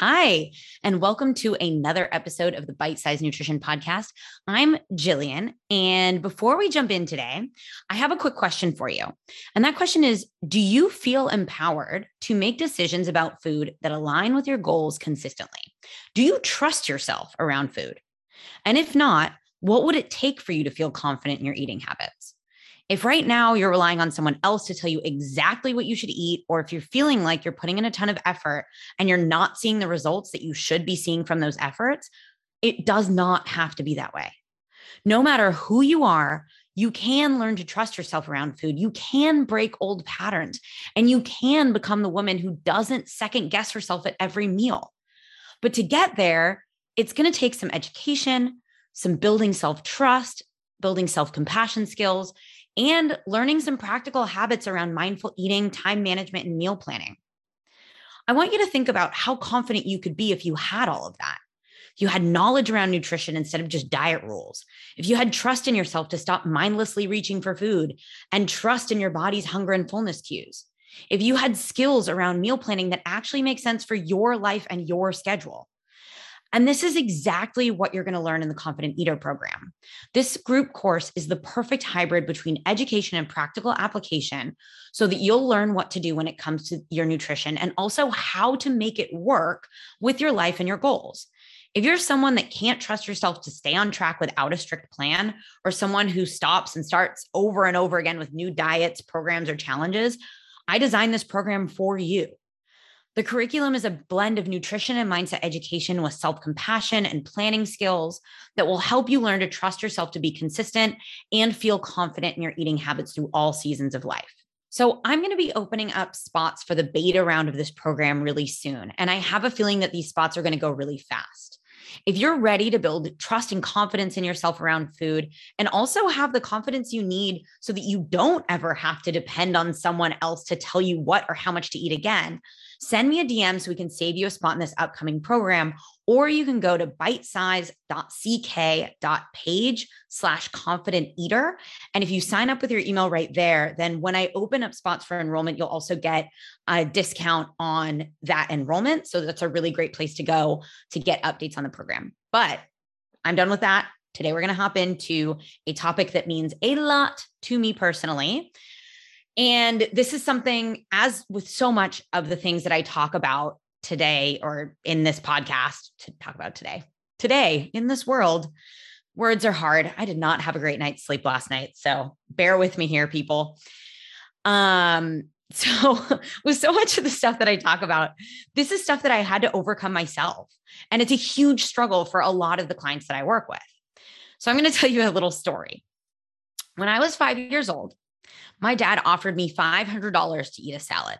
Hi, and welcome to another episode of the Bite Size Nutrition Podcast. I'm Jillian. And before we jump in today, I have a quick question for you. And that question is Do you feel empowered to make decisions about food that align with your goals consistently? Do you trust yourself around food? And if not, what would it take for you to feel confident in your eating habits? If right now you're relying on someone else to tell you exactly what you should eat, or if you're feeling like you're putting in a ton of effort and you're not seeing the results that you should be seeing from those efforts, it does not have to be that way. No matter who you are, you can learn to trust yourself around food. You can break old patterns and you can become the woman who doesn't second guess herself at every meal. But to get there, it's going to take some education, some building self trust, building self compassion skills, and learning some practical habits around mindful eating, time management, and meal planning. I want you to think about how confident you could be if you had all of that. If you had knowledge around nutrition instead of just diet rules. If you had trust in yourself to stop mindlessly reaching for food and trust in your body's hunger and fullness cues. If you had skills around meal planning that actually make sense for your life and your schedule. And this is exactly what you're going to learn in the Confident Eater program. This group course is the perfect hybrid between education and practical application so that you'll learn what to do when it comes to your nutrition and also how to make it work with your life and your goals. If you're someone that can't trust yourself to stay on track without a strict plan, or someone who stops and starts over and over again with new diets, programs, or challenges, I designed this program for you. The curriculum is a blend of nutrition and mindset education with self compassion and planning skills that will help you learn to trust yourself to be consistent and feel confident in your eating habits through all seasons of life. So, I'm going to be opening up spots for the beta round of this program really soon. And I have a feeling that these spots are going to go really fast. If you're ready to build trust and confidence in yourself around food and also have the confidence you need so that you don't ever have to depend on someone else to tell you what or how much to eat again, send me a DM so we can save you a spot in this upcoming program. Or you can go to bitesize.ck.page slash confident eater. And if you sign up with your email right there, then when I open up spots for enrollment, you'll also get a discount on that enrollment. So that's a really great place to go to get updates on the program. But I'm done with that. Today, we're going to hop into a topic that means a lot to me personally. And this is something, as with so much of the things that I talk about today or in this podcast to talk about today, today in this world, words are hard. I did not have a great night's sleep last night. So bear with me here, people. Um, so with so much of the stuff that I talk about, this is stuff that I had to overcome myself. And it's a huge struggle for a lot of the clients that I work with. So I'm going to tell you a little story. When I was five years old, my dad offered me $500 to eat a salad.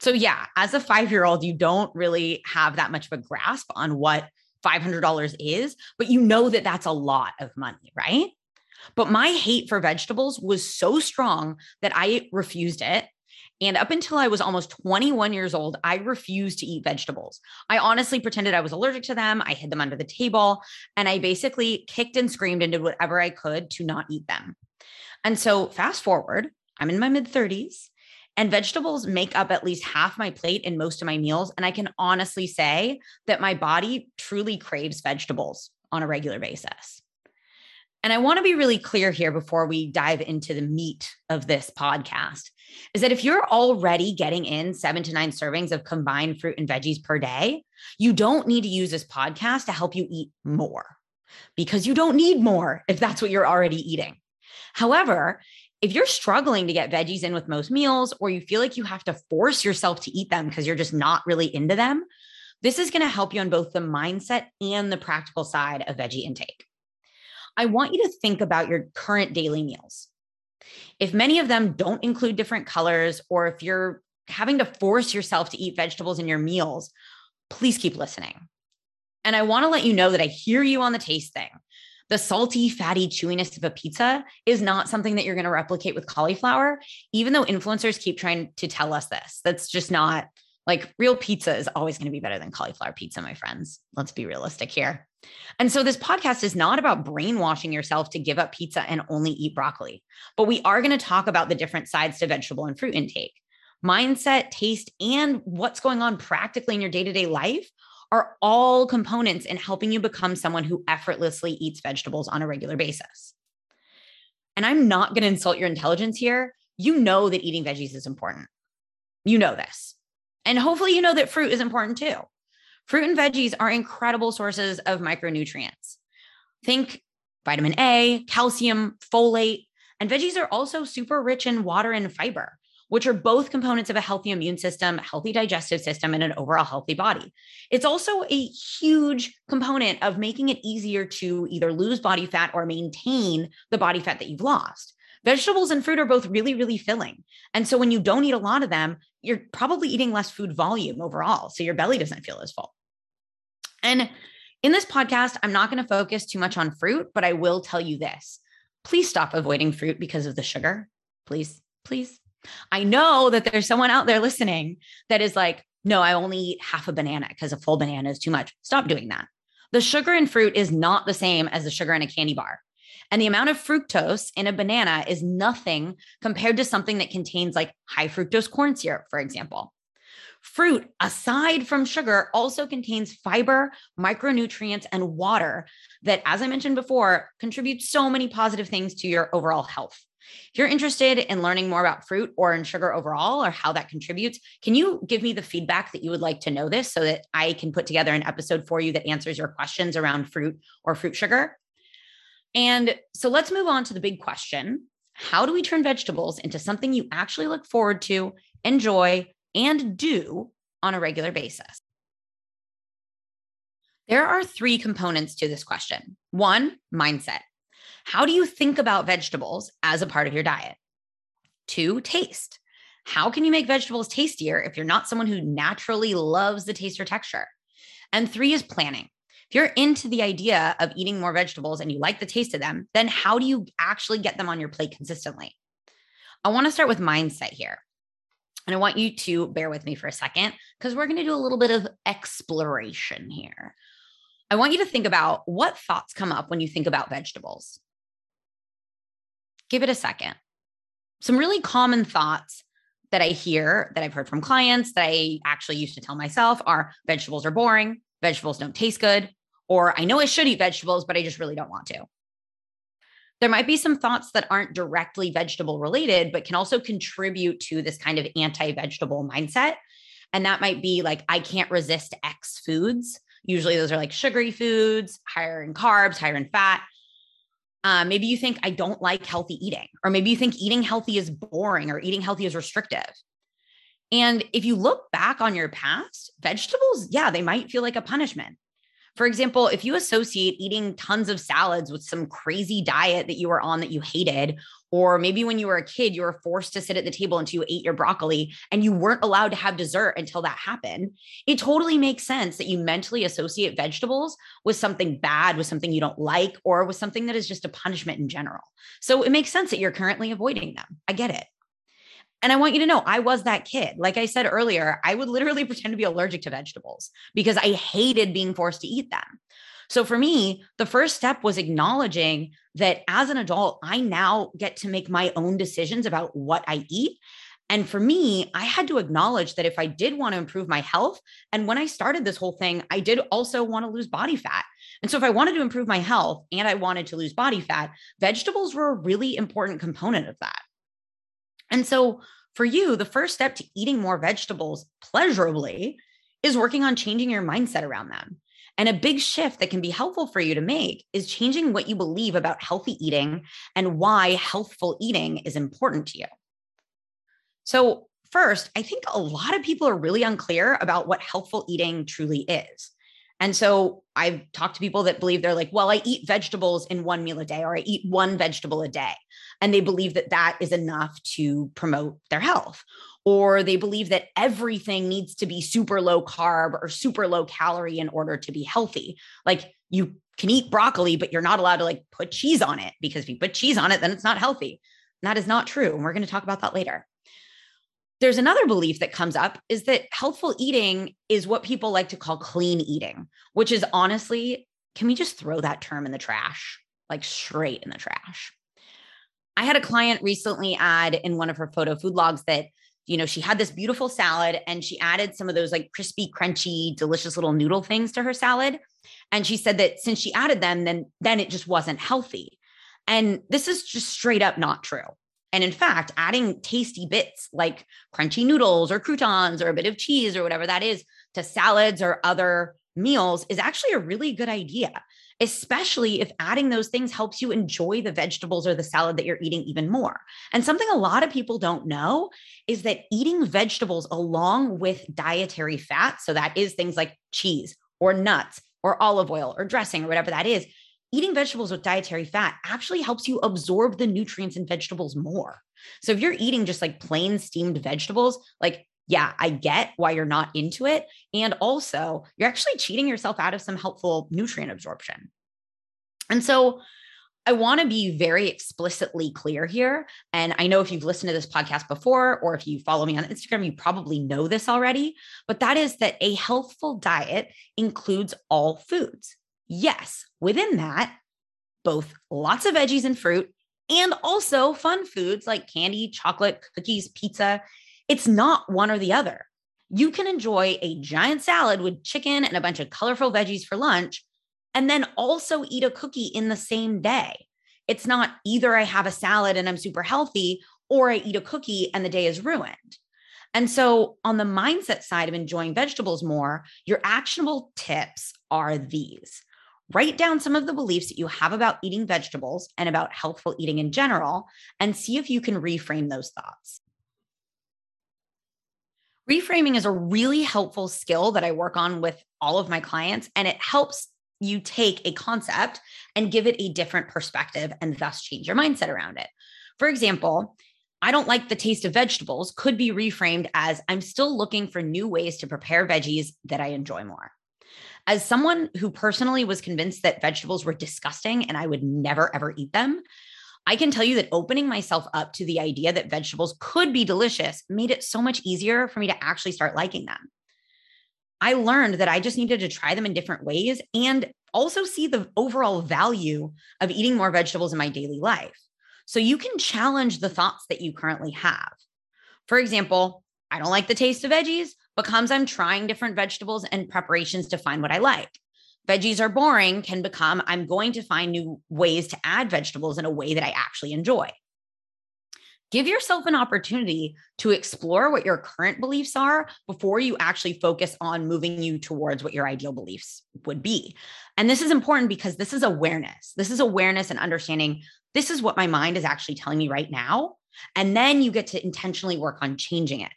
So, yeah, as a five year old, you don't really have that much of a grasp on what $500 is, but you know that that's a lot of money, right? But my hate for vegetables was so strong that I refused it. And up until I was almost 21 years old, I refused to eat vegetables. I honestly pretended I was allergic to them. I hid them under the table and I basically kicked and screamed and did whatever I could to not eat them. And so, fast forward, I'm in my mid 30s and vegetables make up at least half my plate in most of my meals. And I can honestly say that my body truly craves vegetables on a regular basis. And I want to be really clear here before we dive into the meat of this podcast is that if you're already getting in seven to nine servings of combined fruit and veggies per day, you don't need to use this podcast to help you eat more because you don't need more if that's what you're already eating. However, if you're struggling to get veggies in with most meals, or you feel like you have to force yourself to eat them because you're just not really into them, this is going to help you on both the mindset and the practical side of veggie intake. I want you to think about your current daily meals. If many of them don't include different colors, or if you're having to force yourself to eat vegetables in your meals, please keep listening. And I want to let you know that I hear you on the taste thing the salty, fatty chewiness of a pizza is not something that you're going to replicate with cauliflower, even though influencers keep trying to tell us this. That's just not like real pizza is always going to be better than cauliflower pizza, my friends. Let's be realistic here. And so, this podcast is not about brainwashing yourself to give up pizza and only eat broccoli, but we are going to talk about the different sides to vegetable and fruit intake. Mindset, taste, and what's going on practically in your day to day life are all components in helping you become someone who effortlessly eats vegetables on a regular basis. And I'm not going to insult your intelligence here. You know that eating veggies is important. You know this. And hopefully, you know that fruit is important too. Fruit and veggies are incredible sources of micronutrients. Think vitamin A, calcium, folate, and veggies are also super rich in water and fiber, which are both components of a healthy immune system, healthy digestive system, and an overall healthy body. It's also a huge component of making it easier to either lose body fat or maintain the body fat that you've lost. Vegetables and fruit are both really, really filling. And so when you don't eat a lot of them, you're probably eating less food volume overall. So your belly doesn't feel as full. And in this podcast, I'm not going to focus too much on fruit, but I will tell you this please stop avoiding fruit because of the sugar. Please, please. I know that there's someone out there listening that is like, no, I only eat half a banana because a full banana is too much. Stop doing that. The sugar in fruit is not the same as the sugar in a candy bar. And the amount of fructose in a banana is nothing compared to something that contains like high fructose corn syrup, for example. Fruit, aside from sugar, also contains fiber, micronutrients, and water that, as I mentioned before, contribute so many positive things to your overall health. If you're interested in learning more about fruit or in sugar overall or how that contributes, can you give me the feedback that you would like to know this so that I can put together an episode for you that answers your questions around fruit or fruit sugar? And so let's move on to the big question How do we turn vegetables into something you actually look forward to, enjoy, and do on a regular basis? There are three components to this question. One, mindset. How do you think about vegetables as a part of your diet? Two, taste. How can you make vegetables tastier if you're not someone who naturally loves the taste or texture? And three is planning. If you're into the idea of eating more vegetables and you like the taste of them, then how do you actually get them on your plate consistently? I want to start with mindset here. And I want you to bear with me for a second because we're going to do a little bit of exploration here. I want you to think about what thoughts come up when you think about vegetables. Give it a second. Some really common thoughts that I hear that I've heard from clients that I actually used to tell myself are vegetables are boring, vegetables don't taste good, or I know I should eat vegetables, but I just really don't want to. There might be some thoughts that aren't directly vegetable related, but can also contribute to this kind of anti vegetable mindset. And that might be like, I can't resist X foods. Usually those are like sugary foods, higher in carbs, higher in fat. Uh, maybe you think I don't like healthy eating, or maybe you think eating healthy is boring or eating healthy is restrictive. And if you look back on your past, vegetables, yeah, they might feel like a punishment. For example, if you associate eating tons of salads with some crazy diet that you were on that you hated, or maybe when you were a kid, you were forced to sit at the table until you ate your broccoli and you weren't allowed to have dessert until that happened, it totally makes sense that you mentally associate vegetables with something bad, with something you don't like, or with something that is just a punishment in general. So it makes sense that you're currently avoiding them. I get it. And I want you to know I was that kid. Like I said earlier, I would literally pretend to be allergic to vegetables because I hated being forced to eat them. So for me, the first step was acknowledging that as an adult, I now get to make my own decisions about what I eat. And for me, I had to acknowledge that if I did want to improve my health, and when I started this whole thing, I did also want to lose body fat. And so if I wanted to improve my health and I wanted to lose body fat, vegetables were a really important component of that. And so for you, the first step to eating more vegetables pleasurably is working on changing your mindset around them. And a big shift that can be helpful for you to make is changing what you believe about healthy eating and why healthful eating is important to you. So, first, I think a lot of people are really unclear about what healthful eating truly is. And so I've talked to people that believe they're like, well, I eat vegetables in one meal a day, or I eat one vegetable a day. And they believe that that is enough to promote their health. Or they believe that everything needs to be super low carb or super low calorie in order to be healthy. Like you can eat broccoli, but you're not allowed to like put cheese on it because if you put cheese on it, then it's not healthy. And that is not true. And we're going to talk about that later. There's another belief that comes up is that healthful eating is what people like to call clean eating, which is honestly, can we just throw that term in the trash? Like straight in the trash. I had a client recently add in one of her photo food logs that you know, she had this beautiful salad and she added some of those like crispy, crunchy, delicious little noodle things to her salad. And she said that since she added them, then then it just wasn't healthy. And this is just straight up not true. And in fact, adding tasty bits like crunchy noodles or croutons or a bit of cheese or whatever that is to salads or other meals is actually a really good idea, especially if adding those things helps you enjoy the vegetables or the salad that you're eating even more. And something a lot of people don't know is that eating vegetables along with dietary fat, so that is things like cheese or nuts or olive oil or dressing or whatever that is, eating vegetables with dietary fat actually helps you absorb the nutrients in vegetables more. So if you're eating just like plain steamed vegetables, like, yeah, I get why you're not into it. And also, you're actually cheating yourself out of some helpful nutrient absorption. And so, I want to be very explicitly clear here. And I know if you've listened to this podcast before, or if you follow me on Instagram, you probably know this already. But that is that a healthful diet includes all foods. Yes, within that, both lots of veggies and fruit, and also fun foods like candy, chocolate, cookies, pizza. It's not one or the other. You can enjoy a giant salad with chicken and a bunch of colorful veggies for lunch, and then also eat a cookie in the same day. It's not either I have a salad and I'm super healthy, or I eat a cookie and the day is ruined. And so, on the mindset side of enjoying vegetables more, your actionable tips are these write down some of the beliefs that you have about eating vegetables and about healthful eating in general, and see if you can reframe those thoughts. Reframing is a really helpful skill that I work on with all of my clients, and it helps you take a concept and give it a different perspective and thus change your mindset around it. For example, I don't like the taste of vegetables could be reframed as I'm still looking for new ways to prepare veggies that I enjoy more. As someone who personally was convinced that vegetables were disgusting and I would never ever eat them, I can tell you that opening myself up to the idea that vegetables could be delicious made it so much easier for me to actually start liking them. I learned that I just needed to try them in different ways and also see the overall value of eating more vegetables in my daily life. So you can challenge the thoughts that you currently have. For example, I don't like the taste of veggies becomes I'm trying different vegetables and preparations to find what I like. Veggies are boring can become I'm going to find new ways to add vegetables in a way that I actually enjoy. Give yourself an opportunity to explore what your current beliefs are before you actually focus on moving you towards what your ideal beliefs would be. And this is important because this is awareness. This is awareness and understanding this is what my mind is actually telling me right now. And then you get to intentionally work on changing it.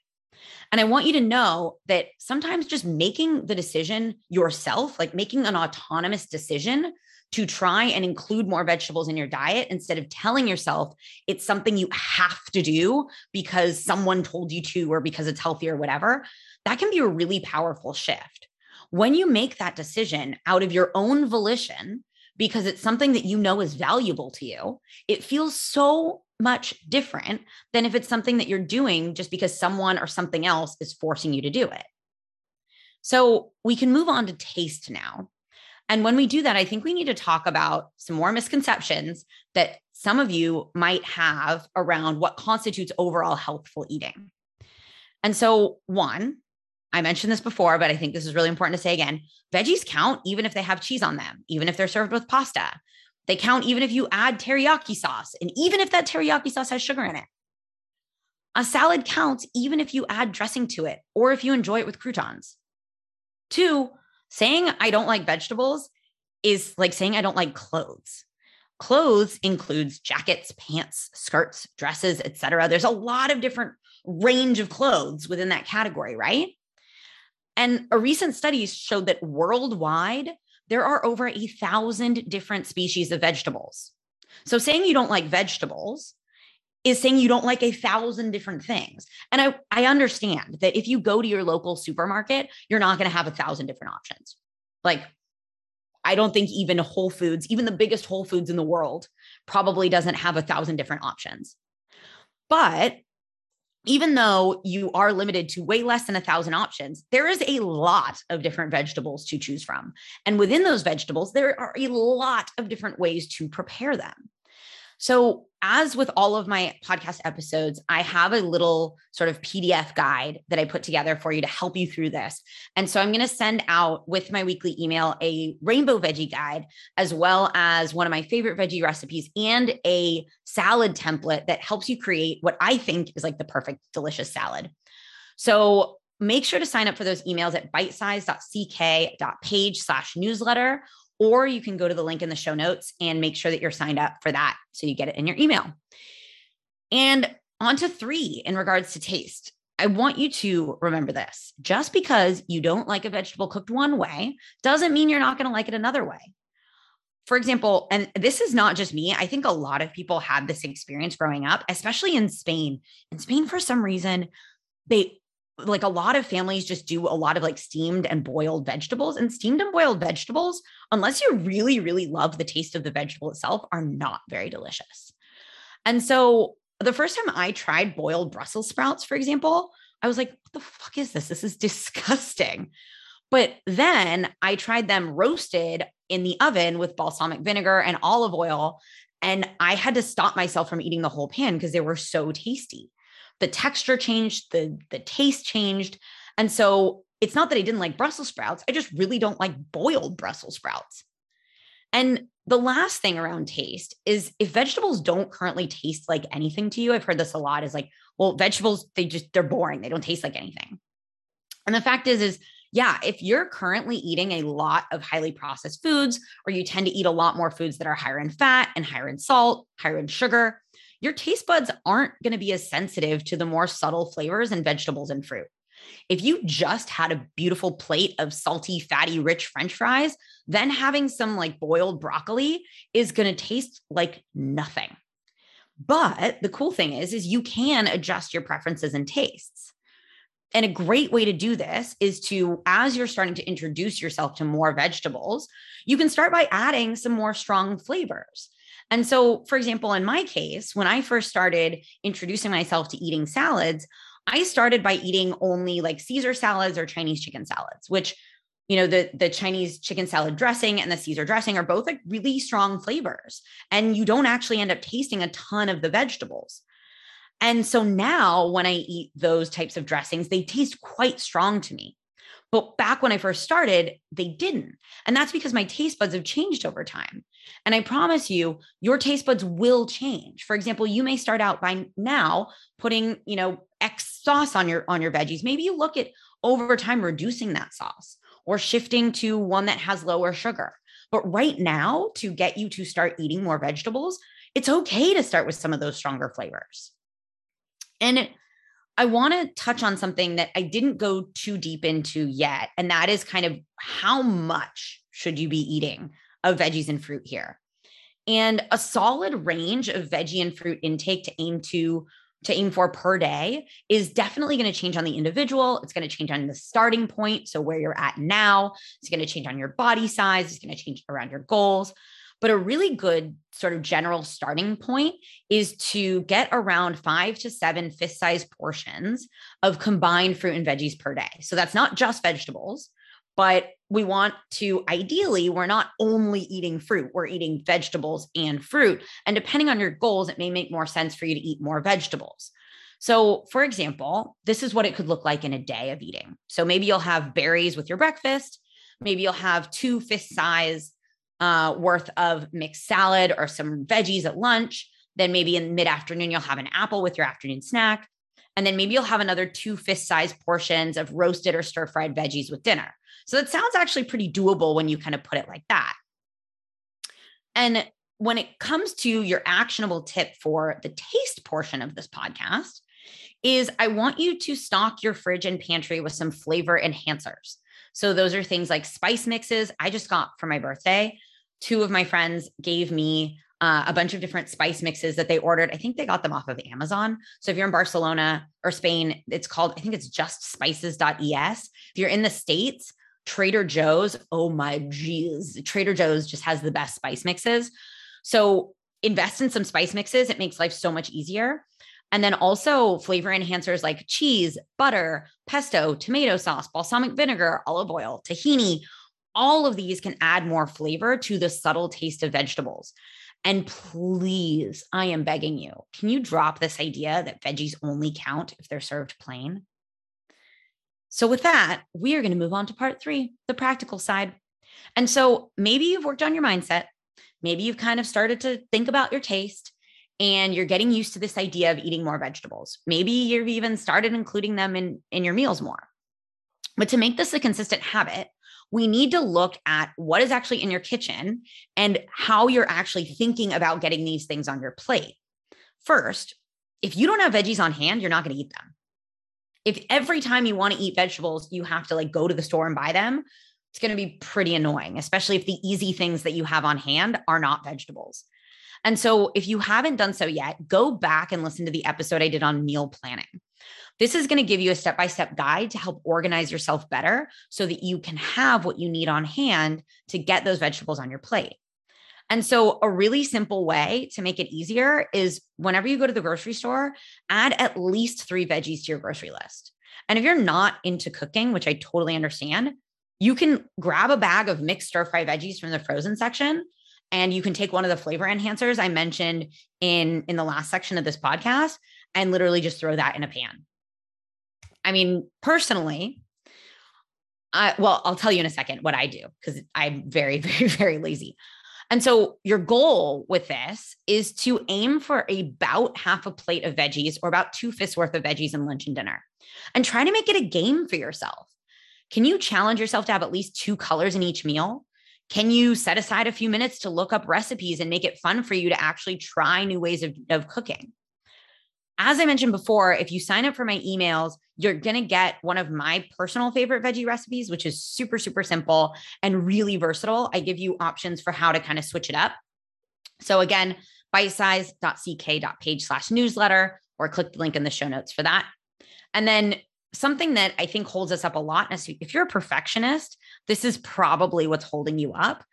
And I want you to know that sometimes just making the decision yourself, like making an autonomous decision to try and include more vegetables in your diet instead of telling yourself it's something you have to do because someone told you to or because it's healthy or whatever, that can be a really powerful shift. When you make that decision out of your own volition, because it's something that you know is valuable to you, it feels so much different than if it's something that you're doing just because someone or something else is forcing you to do it. So we can move on to taste now. And when we do that, I think we need to talk about some more misconceptions that some of you might have around what constitutes overall healthful eating. And so, one, I mentioned this before, but I think this is really important to say again veggies count even if they have cheese on them, even if they're served with pasta. They count even if you add teriyaki sauce, and even if that teriyaki sauce has sugar in it. A salad counts even if you add dressing to it or if you enjoy it with croutons. Two, saying I don't like vegetables is like saying I don't like clothes. Clothes includes jackets, pants, skirts, dresses, etc. There's a lot of different range of clothes within that category, right? And a recent study showed that worldwide, there are over a thousand different species of vegetables. So saying you don't like vegetables is saying you don't like a thousand different things. And I, I understand that if you go to your local supermarket, you're not going to have a thousand different options. Like, I don't think even Whole Foods, even the biggest Whole Foods in the world, probably doesn't have a thousand different options. But even though you are limited to way less than a thousand options, there is a lot of different vegetables to choose from. And within those vegetables, there are a lot of different ways to prepare them. So, as with all of my podcast episodes, I have a little sort of PDF guide that I put together for you to help you through this. And so, I'm going to send out with my weekly email a rainbow veggie guide, as well as one of my favorite veggie recipes and a salad template that helps you create what I think is like the perfect, delicious salad. So, make sure to sign up for those emails at bitesize.ck.page slash newsletter or you can go to the link in the show notes and make sure that you're signed up for that so you get it in your email. And on to three in regards to taste. I want you to remember this just because you don't like a vegetable cooked one way doesn't mean you're not going to like it another way. For example, and this is not just me, I think a lot of people had this experience growing up, especially in Spain. In Spain, for some reason, they like a lot of families just do a lot of like steamed and boiled vegetables and steamed and boiled vegetables unless you really really love the taste of the vegetable itself are not very delicious. And so the first time i tried boiled brussels sprouts for example i was like what the fuck is this? This is disgusting. But then i tried them roasted in the oven with balsamic vinegar and olive oil and i had to stop myself from eating the whole pan because they were so tasty the texture changed, the the taste changed. And so it's not that I didn't like Brussels sprouts, I just really don't like boiled Brussels sprouts. And the last thing around taste is if vegetables don't currently taste like anything to you, I've heard this a lot is like, well, vegetables, they just, they're boring. They don't taste like anything. And the fact is, is yeah, if you're currently eating a lot of highly processed foods, or you tend to eat a lot more foods that are higher in fat and higher in salt, higher in sugar, your taste buds aren't going to be as sensitive to the more subtle flavors and vegetables and fruit. If you just had a beautiful plate of salty, fatty, rich french fries, then having some like boiled broccoli is going to taste like nothing. But the cool thing is is you can adjust your preferences and tastes. And a great way to do this is to, as you're starting to introduce yourself to more vegetables, you can start by adding some more strong flavors. And so, for example, in my case, when I first started introducing myself to eating salads, I started by eating only like Caesar salads or Chinese chicken salads, which you know the the Chinese chicken salad dressing and the Caesar dressing are both like really strong flavors and you don't actually end up tasting a ton of the vegetables. And so now when I eat those types of dressings they taste quite strong to me. But back when I first started, they didn't. And that's because my taste buds have changed over time. And I promise you, your taste buds will change. For example, you may start out by now putting, you know, X sauce on your on your veggies. Maybe you look at over time reducing that sauce or shifting to one that has lower sugar. But right now, to get you to start eating more vegetables, it's okay to start with some of those stronger flavors. And I want to touch on something that I didn't go too deep into yet. And that is kind of how much should you be eating of veggies and fruit here? And a solid range of veggie and fruit intake to aim to to aim for per day is definitely going to change on the individual. It's going to change on the starting point. So, where you're at now, it's going to change on your body size, it's going to change around your goals. But a really good sort of general starting point is to get around five to seven fist sized portions of combined fruit and veggies per day. So that's not just vegetables, but we want to ideally, we're not only eating fruit, we're eating vegetables and fruit. And depending on your goals, it may make more sense for you to eat more vegetables. So, for example, this is what it could look like in a day of eating. So, maybe you'll have berries with your breakfast. Maybe you'll have two fist size uh, worth of mixed salad or some veggies at lunch. Then maybe in mid afternoon, you'll have an apple with your afternoon snack. And then maybe you'll have another two fist sized portions of roasted or stir fried veggies with dinner. So that sounds actually pretty doable when you kind of put it like that. And when it comes to your actionable tip for the taste portion of this podcast, is I want you to stock your fridge and pantry with some flavor enhancers. So those are things like spice mixes. I just got for my birthday. Two of my friends gave me uh, a bunch of different spice mixes that they ordered. I think they got them off of Amazon. So if you're in Barcelona or Spain, it's called, I think it's just spices.es. If you're in the States, Trader Joe's, oh my geez, Trader Joe's just has the best spice mixes. So invest in some spice mixes. It makes life so much easier. And then also flavor enhancers like cheese, butter, pesto, tomato sauce, balsamic vinegar, olive oil, tahini. All of these can add more flavor to the subtle taste of vegetables. And please, I am begging you, can you drop this idea that veggies only count if they're served plain? So, with that, we are going to move on to part three, the practical side. And so maybe you've worked on your mindset. Maybe you've kind of started to think about your taste and you're getting used to this idea of eating more vegetables. Maybe you've even started including them in, in your meals more. But to make this a consistent habit, we need to look at what is actually in your kitchen and how you're actually thinking about getting these things on your plate. First, if you don't have veggies on hand, you're not going to eat them. If every time you want to eat vegetables, you have to like go to the store and buy them, it's going to be pretty annoying, especially if the easy things that you have on hand are not vegetables. And so, if you haven't done so yet, go back and listen to the episode I did on meal planning. This is going to give you a step by step guide to help organize yourself better so that you can have what you need on hand to get those vegetables on your plate. And so, a really simple way to make it easier is whenever you go to the grocery store, add at least three veggies to your grocery list. And if you're not into cooking, which I totally understand, you can grab a bag of mixed stir fry veggies from the frozen section and you can take one of the flavor enhancers I mentioned in in the last section of this podcast and literally just throw that in a pan. I mean, personally, I, well, I'll tell you in a second what I do because I'm very, very, very lazy. And so, your goal with this is to aim for about half a plate of veggies or about two fists worth of veggies in lunch and dinner and try to make it a game for yourself. Can you challenge yourself to have at least two colors in each meal? Can you set aside a few minutes to look up recipes and make it fun for you to actually try new ways of, of cooking? As I mentioned before, if you sign up for my emails, you're going to get one of my personal favorite veggie recipes, which is super, super simple and really versatile. I give you options for how to kind of switch it up. So, again, bitesize.ck.page slash newsletter, or click the link in the show notes for that. And then something that I think holds us up a lot is if you're a perfectionist, this is probably what's holding you up.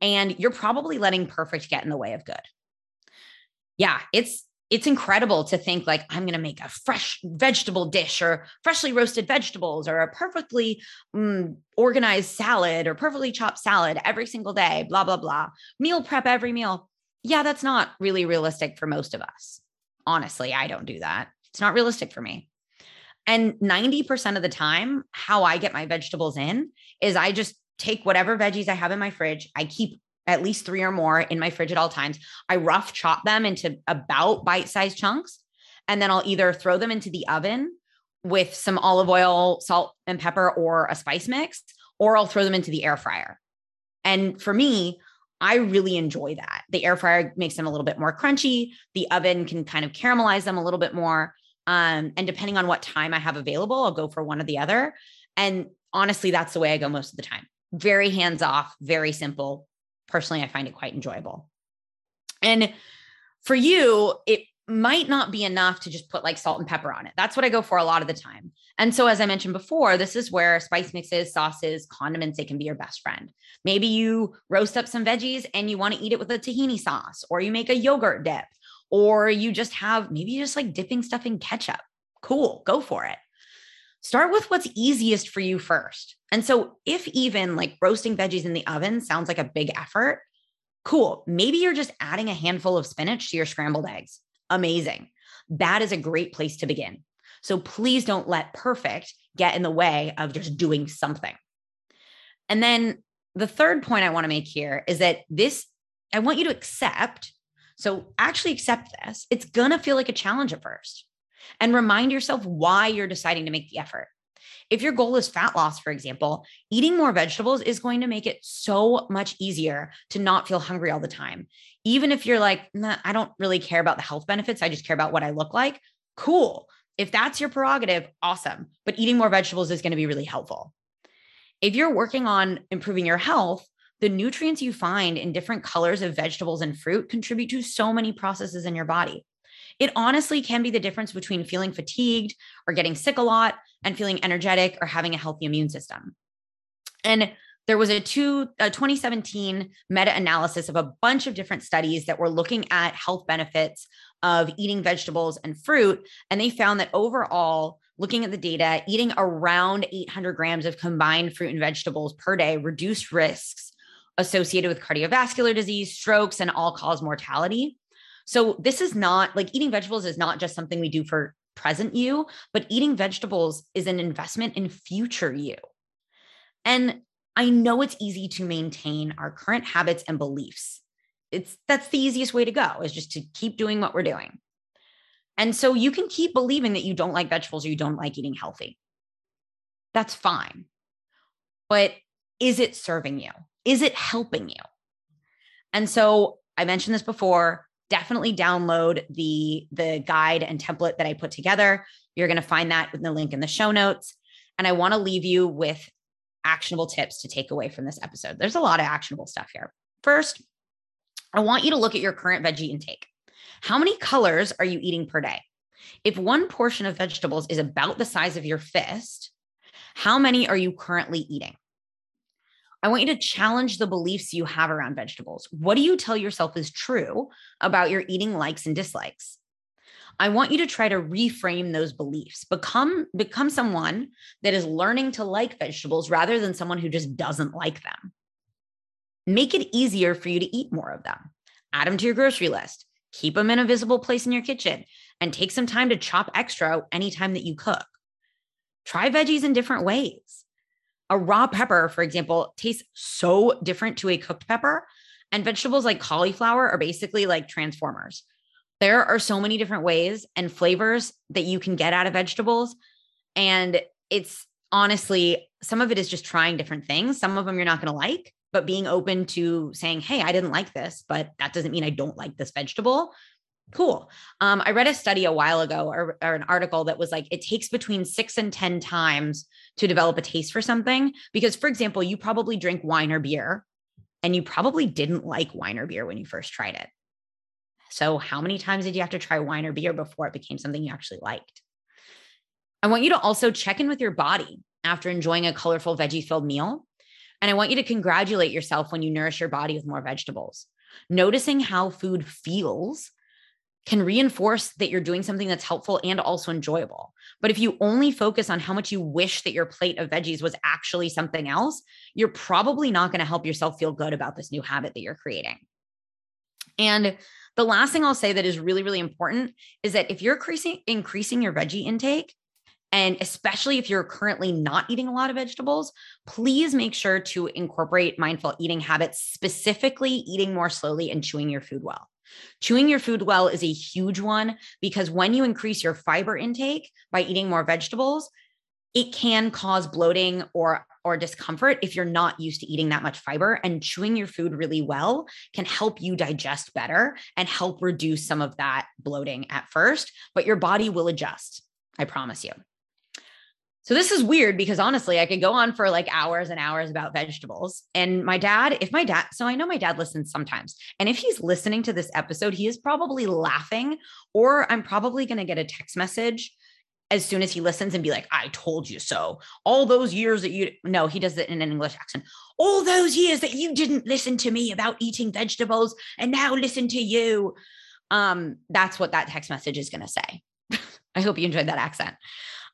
And you're probably letting perfect get in the way of good. Yeah, it's it's incredible to think like I'm going to make a fresh vegetable dish or freshly roasted vegetables or a perfectly mm, organized salad or perfectly chopped salad every single day, blah, blah, blah. Meal prep every meal. Yeah, that's not really realistic for most of us. Honestly, I don't do that. It's not realistic for me. And 90% of the time, how I get my vegetables in is I just take whatever veggies I have in my fridge. I keep at least three or more in my fridge at all times. I rough chop them into about bite sized chunks. And then I'll either throw them into the oven with some olive oil, salt, and pepper, or a spice mix, or I'll throw them into the air fryer. And for me, I really enjoy that. The air fryer makes them a little bit more crunchy. The oven can kind of caramelize them a little bit more. Um, and depending on what time I have available, I'll go for one or the other. And honestly, that's the way I go most of the time. Very hands off, very simple. Personally, I find it quite enjoyable. And for you, it might not be enough to just put like salt and pepper on it. That's what I go for a lot of the time. And so, as I mentioned before, this is where spice mixes, sauces, condiments, they can be your best friend. Maybe you roast up some veggies and you want to eat it with a tahini sauce, or you make a yogurt dip, or you just have maybe just like dipping stuff in ketchup. Cool, go for it. Start with what's easiest for you first. And so, if even like roasting veggies in the oven sounds like a big effort, cool. Maybe you're just adding a handful of spinach to your scrambled eggs. Amazing. That is a great place to begin. So, please don't let perfect get in the way of just doing something. And then the third point I want to make here is that this, I want you to accept so actually accept this. It's going to feel like a challenge at first and remind yourself why you're deciding to make the effort. If your goal is fat loss, for example, eating more vegetables is going to make it so much easier to not feel hungry all the time. Even if you're like, nah, I don't really care about the health benefits, I just care about what I look like. Cool. If that's your prerogative, awesome. But eating more vegetables is going to be really helpful. If you're working on improving your health, the nutrients you find in different colors of vegetables and fruit contribute to so many processes in your body. It honestly can be the difference between feeling fatigued or getting sick a lot and feeling energetic or having a healthy immune system. And there was a, two, a 2017 meta analysis of a bunch of different studies that were looking at health benefits of eating vegetables and fruit. And they found that overall, looking at the data, eating around 800 grams of combined fruit and vegetables per day reduced risks associated with cardiovascular disease, strokes, and all cause mortality. So, this is not like eating vegetables is not just something we do for present you, but eating vegetables is an investment in future you. And I know it's easy to maintain our current habits and beliefs. It's that's the easiest way to go is just to keep doing what we're doing. And so you can keep believing that you don't like vegetables or you don't like eating healthy. That's fine. But is it serving you? Is it helping you? And so I mentioned this before, definitely download the the guide and template that I put together. You're going to find that in the link in the show notes. And I want to leave you with actionable tips to take away from this episode. There's a lot of actionable stuff here. First, I want you to look at your current veggie intake. How many colors are you eating per day? If one portion of vegetables is about the size of your fist, how many are you currently eating? I want you to challenge the beliefs you have around vegetables. What do you tell yourself is true about your eating likes and dislikes? I want you to try to reframe those beliefs. Become become someone that is learning to like vegetables rather than someone who just doesn't like them. Make it easier for you to eat more of them. Add them to your grocery list. Keep them in a visible place in your kitchen and take some time to chop extra anytime that you cook. Try veggies in different ways. A raw pepper, for example, tastes so different to a cooked pepper. And vegetables like cauliflower are basically like transformers. There are so many different ways and flavors that you can get out of vegetables. And it's honestly, some of it is just trying different things. Some of them you're not going to like, but being open to saying, hey, I didn't like this, but that doesn't mean I don't like this vegetable. Cool. Um, I read a study a while ago or, or, an article that was like it takes between six and 10 times to develop a taste for something. Because, for example, you probably drink wine or beer and you probably didn't like wine or beer when you first tried it. So, how many times did you have to try wine or beer before it became something you actually liked? I want you to also check in with your body after enjoying a colorful veggie filled meal. And I want you to congratulate yourself when you nourish your body with more vegetables. Noticing how food feels can reinforce that you're doing something that's helpful and also enjoyable. But if you only focus on how much you wish that your plate of veggies was actually something else, you're probably not going to help yourself feel good about this new habit that you're creating. And the last thing I'll say that is really, really important is that if you're increasing, increasing your veggie intake, and especially if you're currently not eating a lot of vegetables, please make sure to incorporate mindful eating habits, specifically eating more slowly and chewing your food well. Chewing your food well is a huge one because when you increase your fiber intake by eating more vegetables, it can cause bloating or or discomfort if you're not used to eating that much fiber. And chewing your food really well can help you digest better and help reduce some of that bloating at first but your body will adjust i promise you so this is weird because honestly, I could go on for like hours and hours about vegetables. And my dad, if my dad, so I know my dad listens sometimes. And if he's listening to this episode, he is probably laughing, or I'm probably going to get a text message as soon as he listens and be like, I told you so. All those years that you, no, he does it in an English accent. All those years that you didn't listen to me about eating vegetables and now listen to you. Um, that's what that text message is going to say. I hope you enjoyed that accent.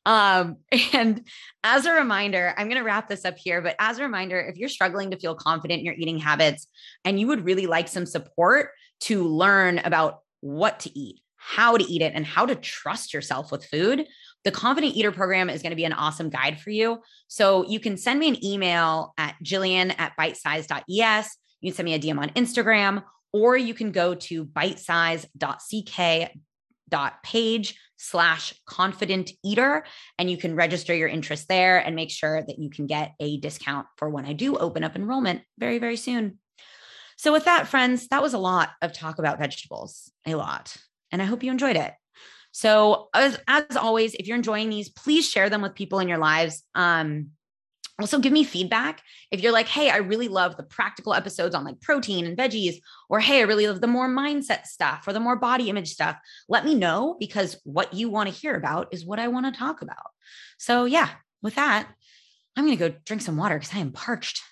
Um, and as a reminder, I'm going to wrap this up here, but as a reminder, if you're struggling to feel confident in your eating habits and you would really like some support to learn about what to eat, how to eat it, and how to trust yourself with food, the Confident Eater program is going to be an awesome guide for you. So you can send me an email at jillian at bitesize.es. You can send me a DM on Instagram, or you can go to bitesize.ck.page slash confident eater and you can register your interest there and make sure that you can get a discount for when I do open up enrollment very, very soon. So, with that, friends, that was a lot of talk about vegetables, a lot. And I hope you enjoyed it. So, as, as always, if you're enjoying these, please share them with people in your lives. Um, also, give me feedback if you're like, hey, I really love the practical episodes on like protein and veggies, or hey, I really love the more mindset stuff or the more body image stuff. Let me know because what you want to hear about is what I want to talk about. So, yeah, with that, I'm going to go drink some water because I am parched.